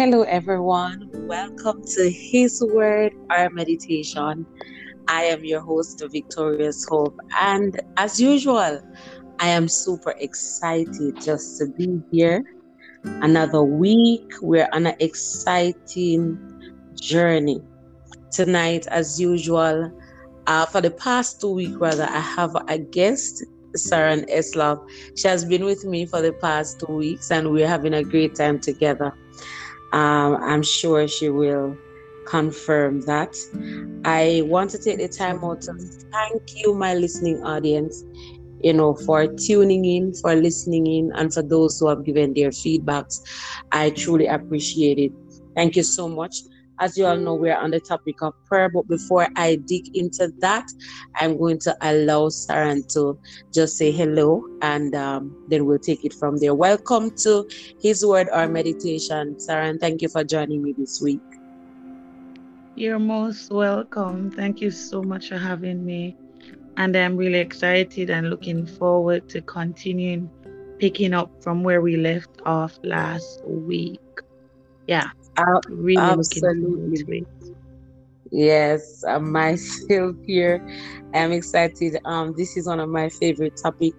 Hello, everyone. Welcome to His Word, our meditation. I am your host, Victorious Hope. And as usual, I am super excited just to be here. Another week. We're on an exciting journey. Tonight, as usual, uh, for the past two weeks, rather, I have a guest, Saran Eslov. She has been with me for the past two weeks, and we're having a great time together. Um, I'm sure she will confirm that. I want to take the time out to thank you, my listening audience, you know, for tuning in, for listening in, and for those who have given their feedbacks. I truly appreciate it. Thank you so much. As you all know, we're on the topic of prayer, but before I dig into that, I'm going to allow Saran to just say hello and um, then we'll take it from there. Welcome to His Word or Meditation. Saran, thank you for joining me this week. You're most welcome. Thank you so much for having me. And I'm really excited and looking forward to continuing picking up from where we left off last week. Yeah. Uh, really absolutely. Yes, uh, myself here. I'm excited. Um, this is one of my favorite topic,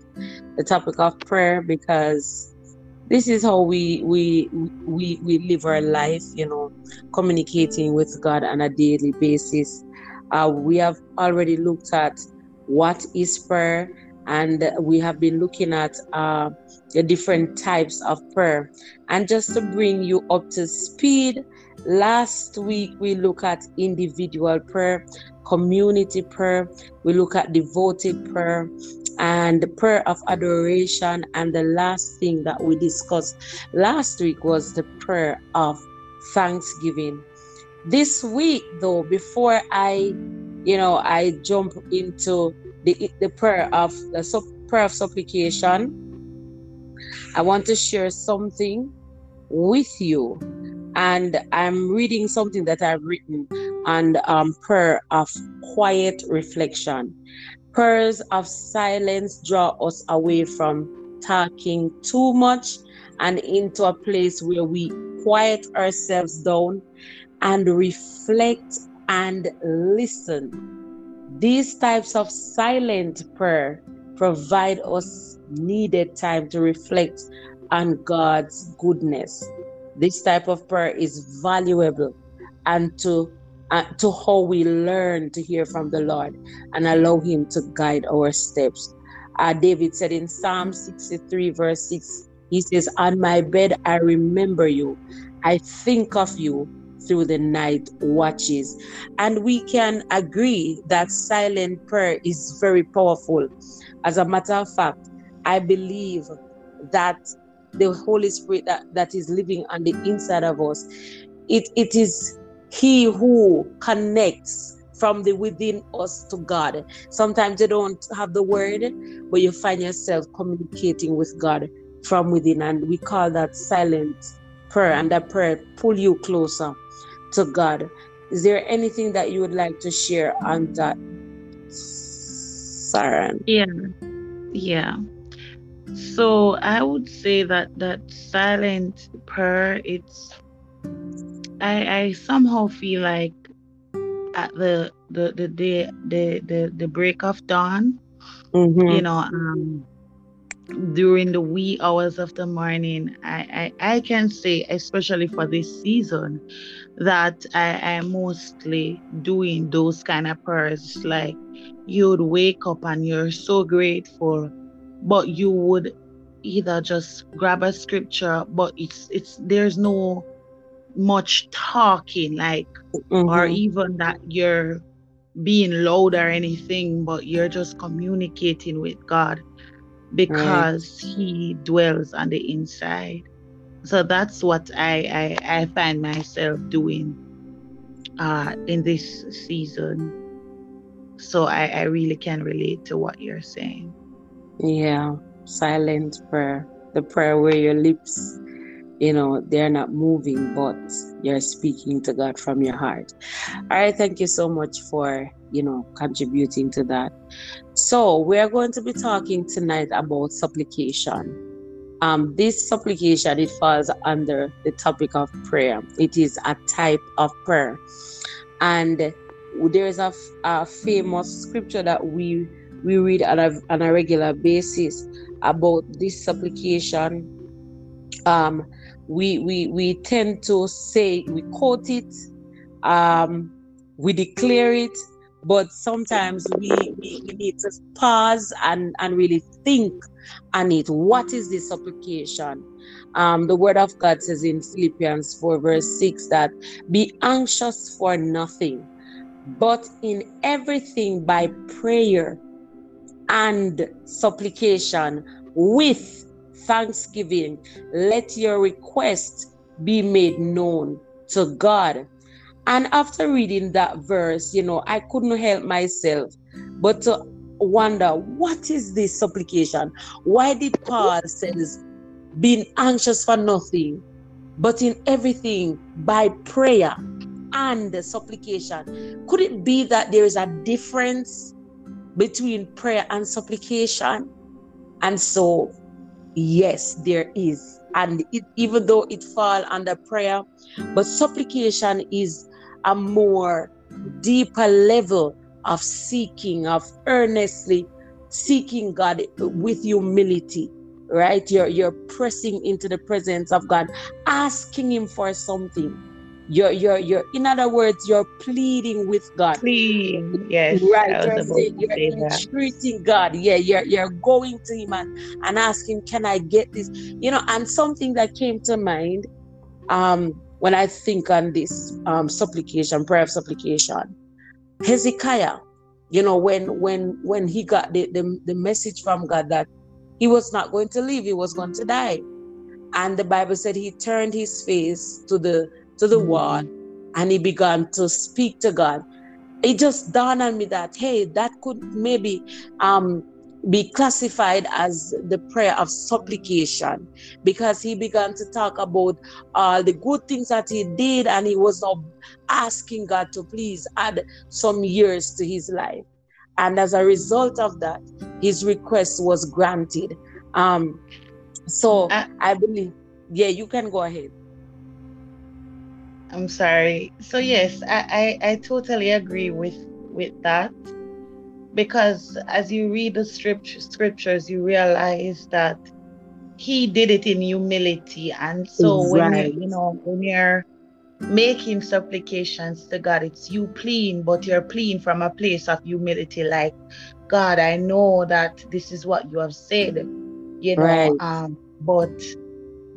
the topic of prayer, because this is how we we we we live our life. You know, communicating with God on a daily basis. Uh, we have already looked at what is prayer, and we have been looking at uh, the different types of prayer. And just to bring you up to speed, last week we look at individual prayer, community prayer, we look at devoted prayer, and the prayer of adoration. And the last thing that we discussed last week was the prayer of thanksgiving. This week, though, before I, you know, I jump into the the prayer of the prayer of supplication, I want to share something with you. And I'm reading something that I've written on um, prayer of quiet reflection. Prayers of silence draw us away from talking too much and into a place where we quiet ourselves down and reflect and listen. These types of silent prayer provide us needed time to reflect on God's goodness. This type of prayer is valuable and to uh, to how we learn to hear from the Lord and allow Him to guide our steps. Uh, David said in Psalm 63, verse 6, he says, On my bed I remember you. I think of you through the night watches. And we can agree that silent prayer is very powerful. As a matter of fact, I believe that the Holy Spirit that, that is living on the inside of us, it, it is He who connects from the within us to God. Sometimes you don't have the word, but you find yourself communicating with God from within, and we call that silent prayer, and that prayer pull you closer to God. Is there anything that you would like to share on that, Saran? Yeah, yeah. So I would say that that silent prayer, it's I I somehow feel like at the the the day the, the the break of dawn, mm-hmm. you know, um during the wee hours of the morning, I, I, I can say, especially for this season, that I am mostly doing those kind of prayers. Like you'd wake up and you're so grateful, but you would either just grab a scripture, but it's it's there's no much talking, like mm-hmm. or even that you're being loud or anything, but you're just communicating with God because right. he dwells on the inside. So that's what I I, I find myself doing uh in this season. So I, I really can relate to what you're saying. Yeah, silent prayer. The prayer where your lips, you know, they're not moving, but you're speaking to God from your heart. All right, thank you so much for you know, contributing to that. So, we're going to be talking tonight about supplication. um, this supplication it falls under the topic of prayer. It is a type of prayer, and there is a, a famous scripture that we we read on a, on a regular basis about this supplication. Um, we we we tend to say we quote it, um, we declare it, but sometimes we, we, we need to pause and, and really think on it. What is this supplication? Um, the word of God says in Philippians 4, verse 6 that be anxious for nothing, but in everything by prayer and supplication with thanksgiving, let your request be made known to God. And after reading that verse, you know, I couldn't help myself but to wonder what is this supplication? Why did Paul says being anxious for nothing, but in everything by prayer and supplication? Could it be that there is a difference between prayer and supplication? And so, yes, there is. And it, even though it fall under prayer, but supplication is a more deeper level of seeking, of earnestly seeking God with humility, right? You're you're pressing into the presence of God, asking Him for something. You're you're you're in other words, you're pleading with God. Pleading, yes. Right. You're, saying, you're entreating God. Yeah, you're you're going to him and, and asking, Can I get this? You know, and something that came to mind um when I think on this um, supplication, prayer of supplication, Hezekiah, you know, when when when he got the, the, the message from God that he was not going to live, he was going to die. And the Bible said he turned his face to the to the wall and he began to speak to God. It just dawned on me that hey, that could maybe um be classified as the prayer of supplication because he began to talk about all the good things that he did and he was now asking God to please add some years to his life. And as a result of that, his request was granted. Um, so uh, I believe, yeah, you can go ahead. I'm sorry. So yes, I, I, I totally agree with with that because as you read the scriptures, you realize that he did it in humility. And so right. when you, you know when you're making supplications to God, it's you pleading, but you're pleading from a place of humility, like God, I know that this is what you have said, you know, right. um, but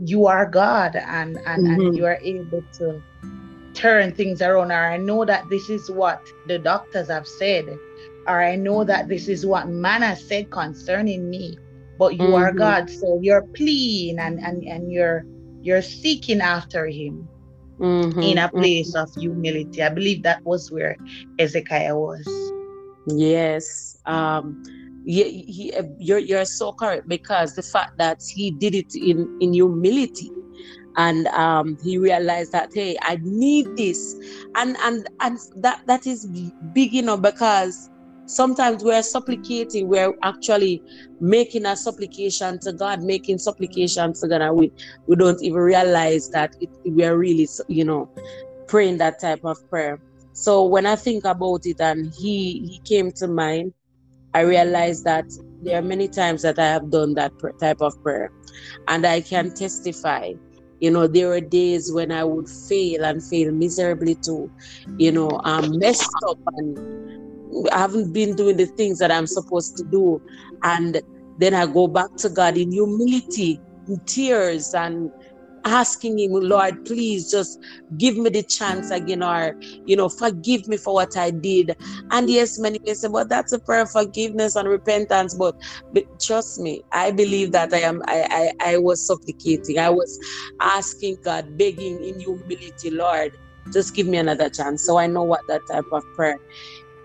you are God and and, mm-hmm. and you are able to turn things around. Or I know that this is what the doctors have said or I know that this is what man has said concerning me, but you mm-hmm. are God. So you're pleading and, and, and you're you're seeking after him mm-hmm. in a place mm-hmm. of humility. I believe that was where Ezekiah was. Yes. Um he, he, you're you're so correct because the fact that he did it in in humility and um, he realized that hey i need this and and and that that is big you know because sometimes we're supplicating we're actually making a supplication to god making supplications to god and we we don't even realize that it, we're really you know praying that type of prayer. So when i think about it and he he came to mind i realized that there are many times that i have done that type of prayer. And i can testify you know there were days when i would fail and fail miserably too you know i'm messed up and I haven't been doing the things that I'm supposed to do. And then I go back to God in humility, in tears, and asking Him, Lord, please just give me the chance again, or, you know, forgive me for what I did. And yes, many people say, well, that's a prayer of forgiveness and repentance. But, but trust me, I believe that I am, I, I, I was supplicating. I was asking God, begging in humility, Lord, just give me another chance. So I know what that type of prayer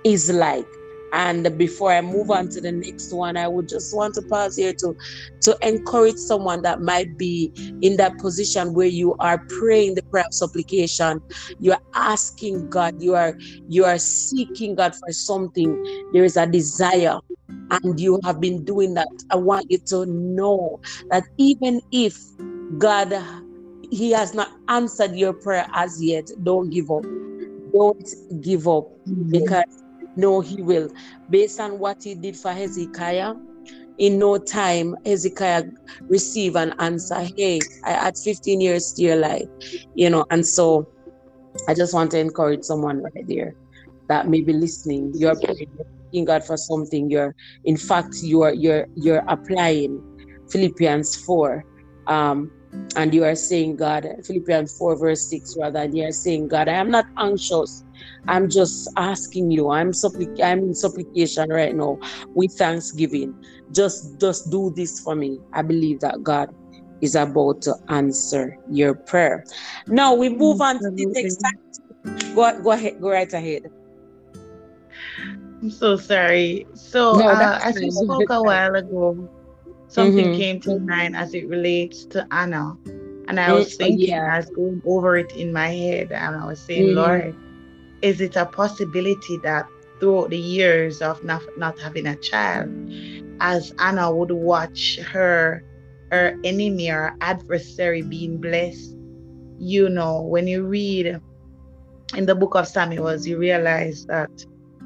is like. And before I move on to the next one, I would just want to pause here to to encourage someone that might be in that position where you are praying the prayer of supplication, you are asking God, you are you are seeking God for something. There is a desire, and you have been doing that. I want you to know that even if God He has not answered your prayer as yet, don't give up. Don't give up because no, he will. Based on what he did for Hezekiah, in no time, Hezekiah received an answer. Hey, I had 15 years to your life, you know. And so I just want to encourage someone right there that may be listening. You're praying God for something. You're, in fact, you're you're you're applying Philippians 4. Um, and you are saying, God, Philippians 4, verse 6, rather, and you are saying, God, I am not anxious. I'm just asking you. I'm supplic I'm in supplication right now with thanksgiving. Just just do this for me. I believe that God is about to answer your prayer. Now we move on to the next Go go ahead, go right ahead. I'm so sorry. So no, uh, as we spoke a while ago, something mm-hmm. came to mind as it relates to Anna. And I was thinking, yeah. I was going over it in my head, and I was saying, mm-hmm. Lord, is it a possibility that throughout the years of not, not having a child, as Anna would watch her her enemy or adversary being blessed, you know, when you read in the book of Samuel, you realize that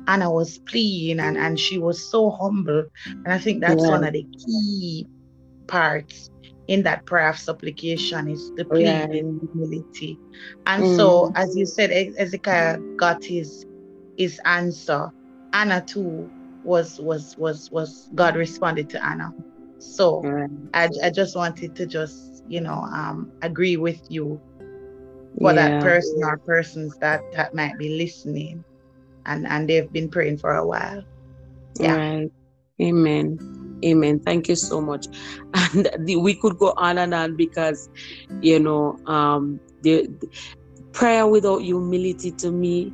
Anna was pleading and, and she was so humble. And I think that's yeah. one of the key parts in that prayer of supplication is the plea yeah. humility. And mm. so as you said, Ezekiel got his his answer. Anna too was was was was God responded to Anna. So I, I just wanted to just, you know, um agree with you for yeah. that person or persons that that might be listening and and they've been praying for a while. Yeah. Right. Amen. Amen. Thank you so much. And the, we could go on and on because, you know, um, the, the prayer without humility to me,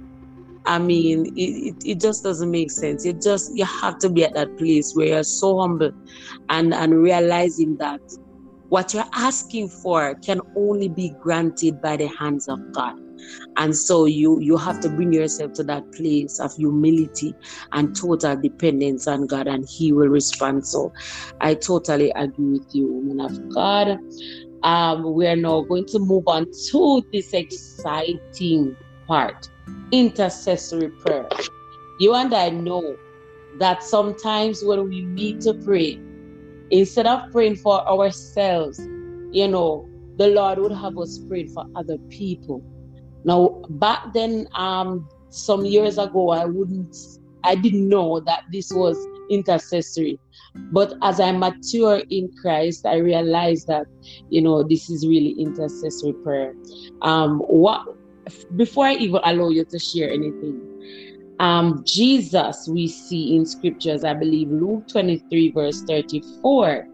I mean, it, it, it, just doesn't make sense. You just you have to be at that place where you're so humble and and realizing that what you're asking for can only be granted by the hands of God and so you you have to bring yourself to that place of humility and total dependence on god and he will respond. So i totally agree with you woman of god. Um, we are now going to move on to this exciting part intercessory prayer. You and i know that sometimes when we meet to pray instead of praying for ourselves you know the lord would have us pray for other people now, back then, um, some years ago, I wouldn't, I didn't know that this was intercessory. But as I mature in Christ, I realized that, you know, this is really intercessory prayer. Um, what before I even allow you to share anything, um, Jesus, we see in scriptures, I believe Luke 23, verse 34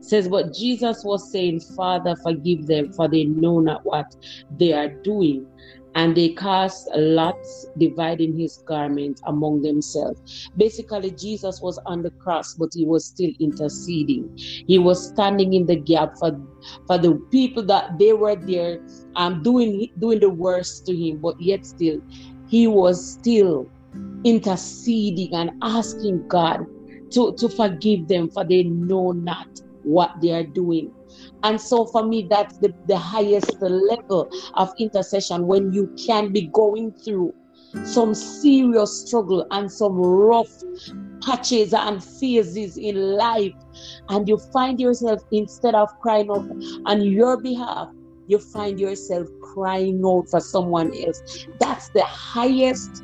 says, What Jesus was saying, Father, forgive them, for they know not what they are doing. And they cast lots dividing his garment among themselves. Basically jesus was on the cross but he was still interceding. He was standing in the gap for for the people that they were there um doing doing the worst to him but yet still he was still interceding and asking god to to forgive them for they know not what they are doing and so for me, that's the, the highest level of intercession when you can be going through some serious struggle and some rough patches and phases in life. And you find yourself, instead of crying out on your behalf, you find yourself crying out for someone else. That's the highest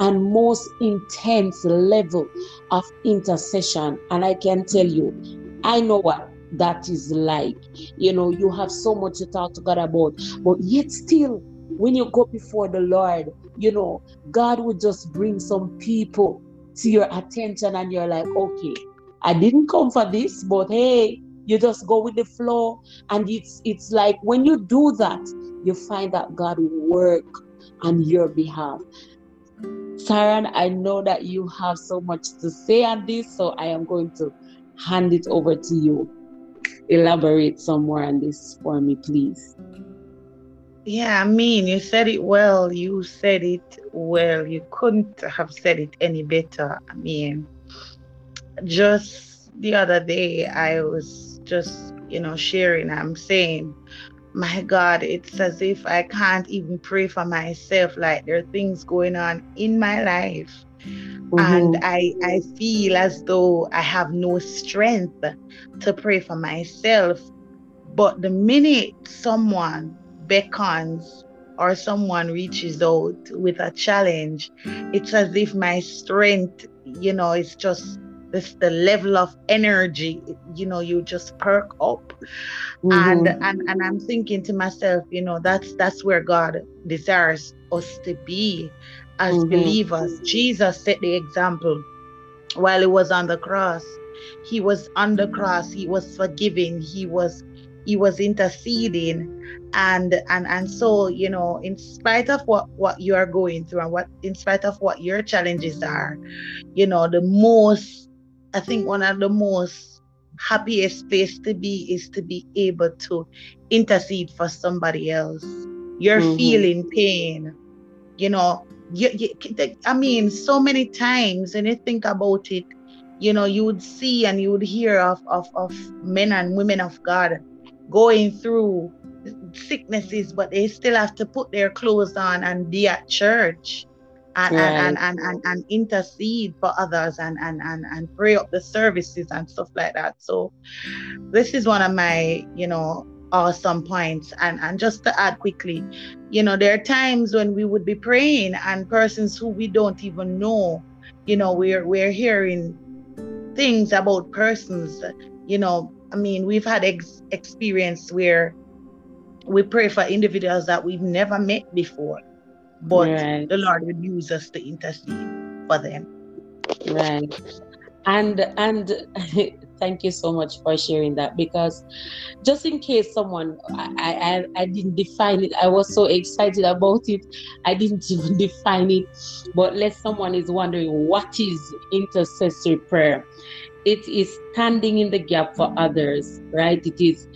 and most intense level of intercession. And I can tell you, I know what that is like. You know, you have so much to talk to God about, but yet still, when you go before the Lord, you know, God will just bring some people to your attention, and you're like, okay, I didn't come for this, but hey, you just go with the flow, and it's it's like when you do that, you find that God will work on your behalf. Saran, I know that you have so much to say on this, so I am going to hand it over to you. Elaborate some more on this for me, please. Yeah, I mean, you said it well. You said it well. You couldn't have said it any better. I mean, just the other day, I was just, you know, sharing. I'm saying, my God, it's as if I can't even pray for myself. Like there are things going on in my life. Mm-hmm. And I, I feel as though I have no strength to pray for myself. But the minute someone beckons or someone reaches out with a challenge, it's as if my strength, you know, it's just this the level of energy, you know, you just perk up. Mm-hmm. And and and I'm thinking to myself, you know, that's that's where God desires us to be as mm-hmm. believers. Jesus set the example while he was on the cross. He was on the cross, he was forgiving, he was he was interceding and and and so you know in spite of what what you are going through and what in spite of what your challenges are you know the most i think one of the most happiest place to be is to be able to intercede for somebody else. You're mm-hmm. feeling pain. You know you, you, i mean so many times and you think about it you know you would see and you would hear of of, of men and women of god going through sicknesses, but they still have to put their clothes on and be at church and, right. and, and, and, and, intercede for others and, and, and, and pray up the services and stuff like that. So this is one of my, you know, awesome points. And and just to add quickly, you know, there are times when we would be praying and persons who we don't even know, you know, we're we're hearing things about persons, you know, I mean, we've had ex- experience where we pray for individuals that we've never met before, but right. the Lord would use us to intercede for them. Right. And and thank you so much for sharing that because just in case someone I, I I didn't define it, I was so excited about it, I didn't even define it. But let someone is wondering what is intercessory prayer it is standing in the gap for others, right? It is,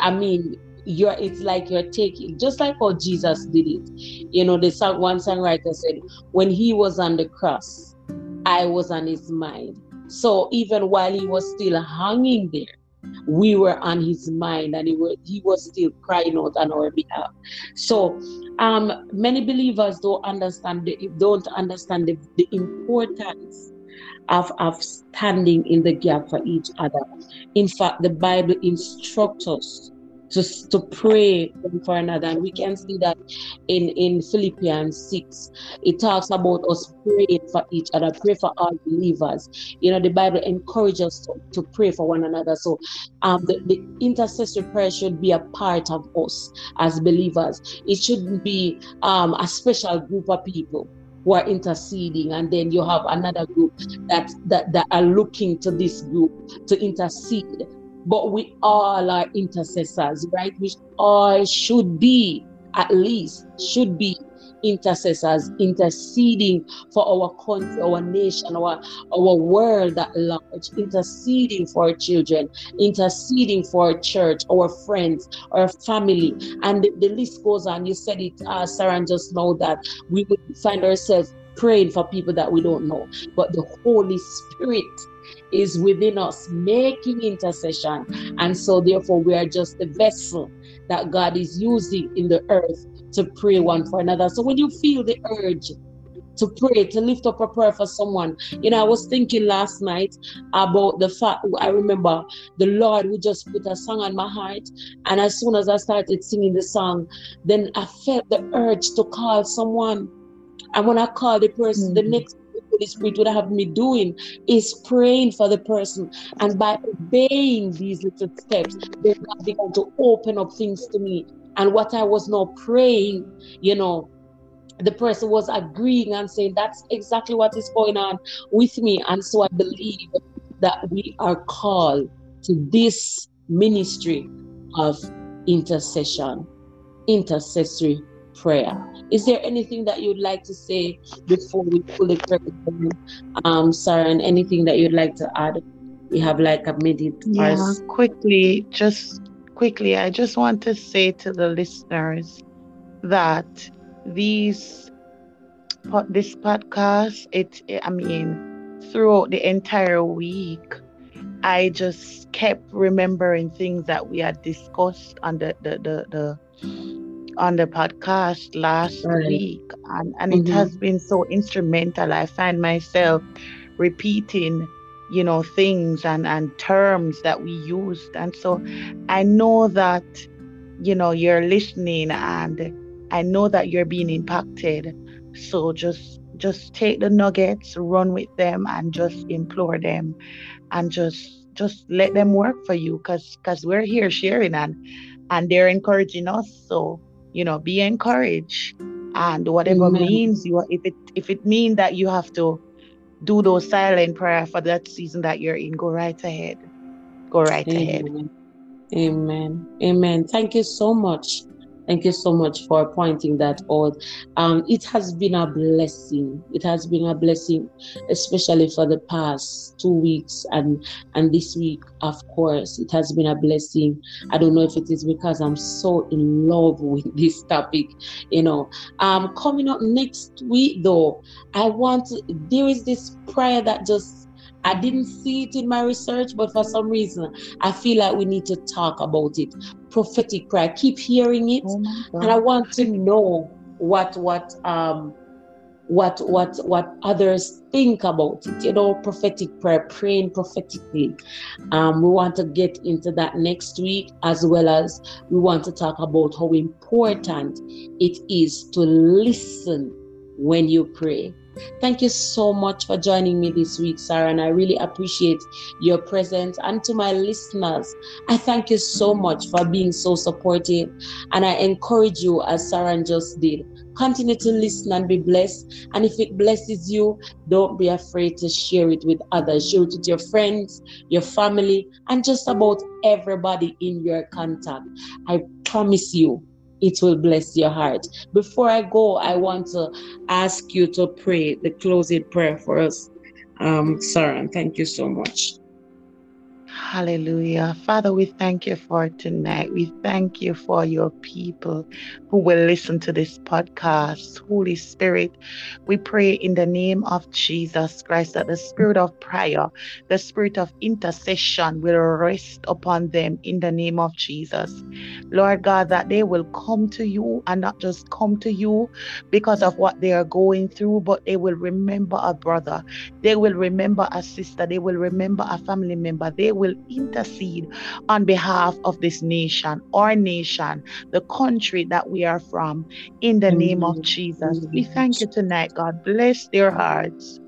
I mean, you're it's like you're taking just like how Jesus did it. You know, the song one songwriter said, when he was on the cross, I was on his mind. So even while he was still hanging there, we were on his mind and he, were, he was still crying out on our behalf. So um, many believers don't understand the, don't understand the, the importance of, of standing in the gap for each other. In fact, the Bible instructs us to, to pray one for another. And we can see that in, in Philippians 6. It talks about us praying for each other, pray for all believers. You know, the Bible encourages us to, to pray for one another. So um, the, the intercessory prayer should be a part of us as believers. It shouldn't be um, a special group of people who are interceding and then you have another group that, that that are looking to this group to intercede but we all are intercessors right we all should be at least should be intercessors interceding for our country, our nation, our, our world at large, interceding for our children, interceding for our church, our friends, our family. And the, the list goes on. You said it, uh, Sarah, just know that we would find ourselves praying for people that we don't know. But the Holy Spirit is within us making intercession. And so, therefore, we are just the vessel that God is using in the earth to pray one for another. So when you feel the urge to pray, to lift up a prayer for someone, you know, I was thinking last night about the fact I remember the Lord would just put a song on my heart. And as soon as I started singing the song, then I felt the urge to call someone. And when I called the person, mm-hmm. the next Holy Spirit would have me doing is praying for the person. And by obeying these little steps, God began to open up things to me and what I was not praying, you know, the person was agreeing and saying, That's exactly what is going on with me. And so I believe that we are called to this ministry of intercession, intercessory prayer. Is there anything that you'd like to say before we pull the curtain? Um, Sarah, and anything that you'd like to add? We have like a minute. Yeah, quickly, just quickly, I just want to say to the listeners that these this podcast, it I mean, throughout the entire week, I just kept remembering things that we had discussed on the the the, the on the podcast last right. week and, and mm-hmm. it has been so instrumental. I find myself repeating, you know, things and, and terms that we used. And so I know that, you know, you're listening and I know that you're being impacted. So just just take the nuggets, run with them and just implore them and just just let them work for you because because we're here sharing and and they're encouraging us so you know be encouraged and whatever Amen. means you if it if it means that you have to do those silent prayer for that season that you're in go right ahead go right Amen. ahead Amen. Amen. Thank you so much Thank you so much for pointing that out. Um, it has been a blessing. It has been a blessing, especially for the past two weeks and and this week, of course, it has been a blessing. I don't know if it is because I'm so in love with this topic, you know. Um, coming up next week, though, I want there is this prayer that just I didn't see it in my research, but for some reason, I feel like we need to talk about it. Prophetic prayer. I keep hearing it, oh and I want to know what what um what what what others think about it. You know, prophetic prayer, praying prophetically. Um, we want to get into that next week, as well as we want to talk about how important it is to listen when you pray Thank you so much for joining me this week, Sarah, and I really appreciate your presence. And to my listeners, I thank you so much for being so supportive. And I encourage you, as Sarah just did, continue to listen and be blessed. And if it blesses you, don't be afraid to share it with others. Share it with your friends, your family, and just about everybody in your contact. I promise you, it will bless your heart. Before I go, I want to ask you to pray the closing prayer for us, um, Sarah. Thank you so much. Hallelujah. Father, we thank you for tonight. We thank you for your people who will listen to this podcast. Holy Spirit, we pray in the name of Jesus Christ that the spirit of prayer, the spirit of intercession will rest upon them in the name of Jesus. Lord God, that they will come to you and not just come to you because of what they are going through, but they will remember a brother, they will remember a sister, they will remember a family member, they will intercede on behalf of this nation, our nation, the country that we are from, in the name of Jesus. We thank you tonight, God. Bless their hearts.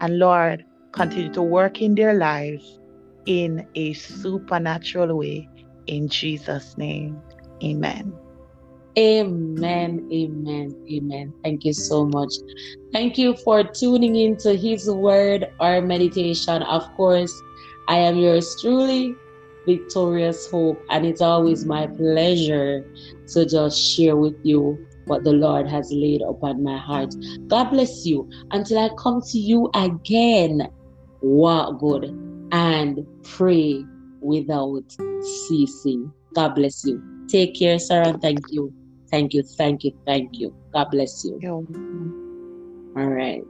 And Lord, continue to work in their lives in a supernatural way. In Jesus' name, amen. Amen, amen, amen. Thank you so much. Thank you for tuning into His Word, our meditation. Of course, I am yours truly, Victorious Hope, and it's always my pleasure to just share with you what the Lord has laid upon my heart. God bless you until I come to you again. Walk good and pray without ceasing. God bless you. Take care, Sarah. Thank you. Thank you. Thank you. Thank you. God bless you. All right.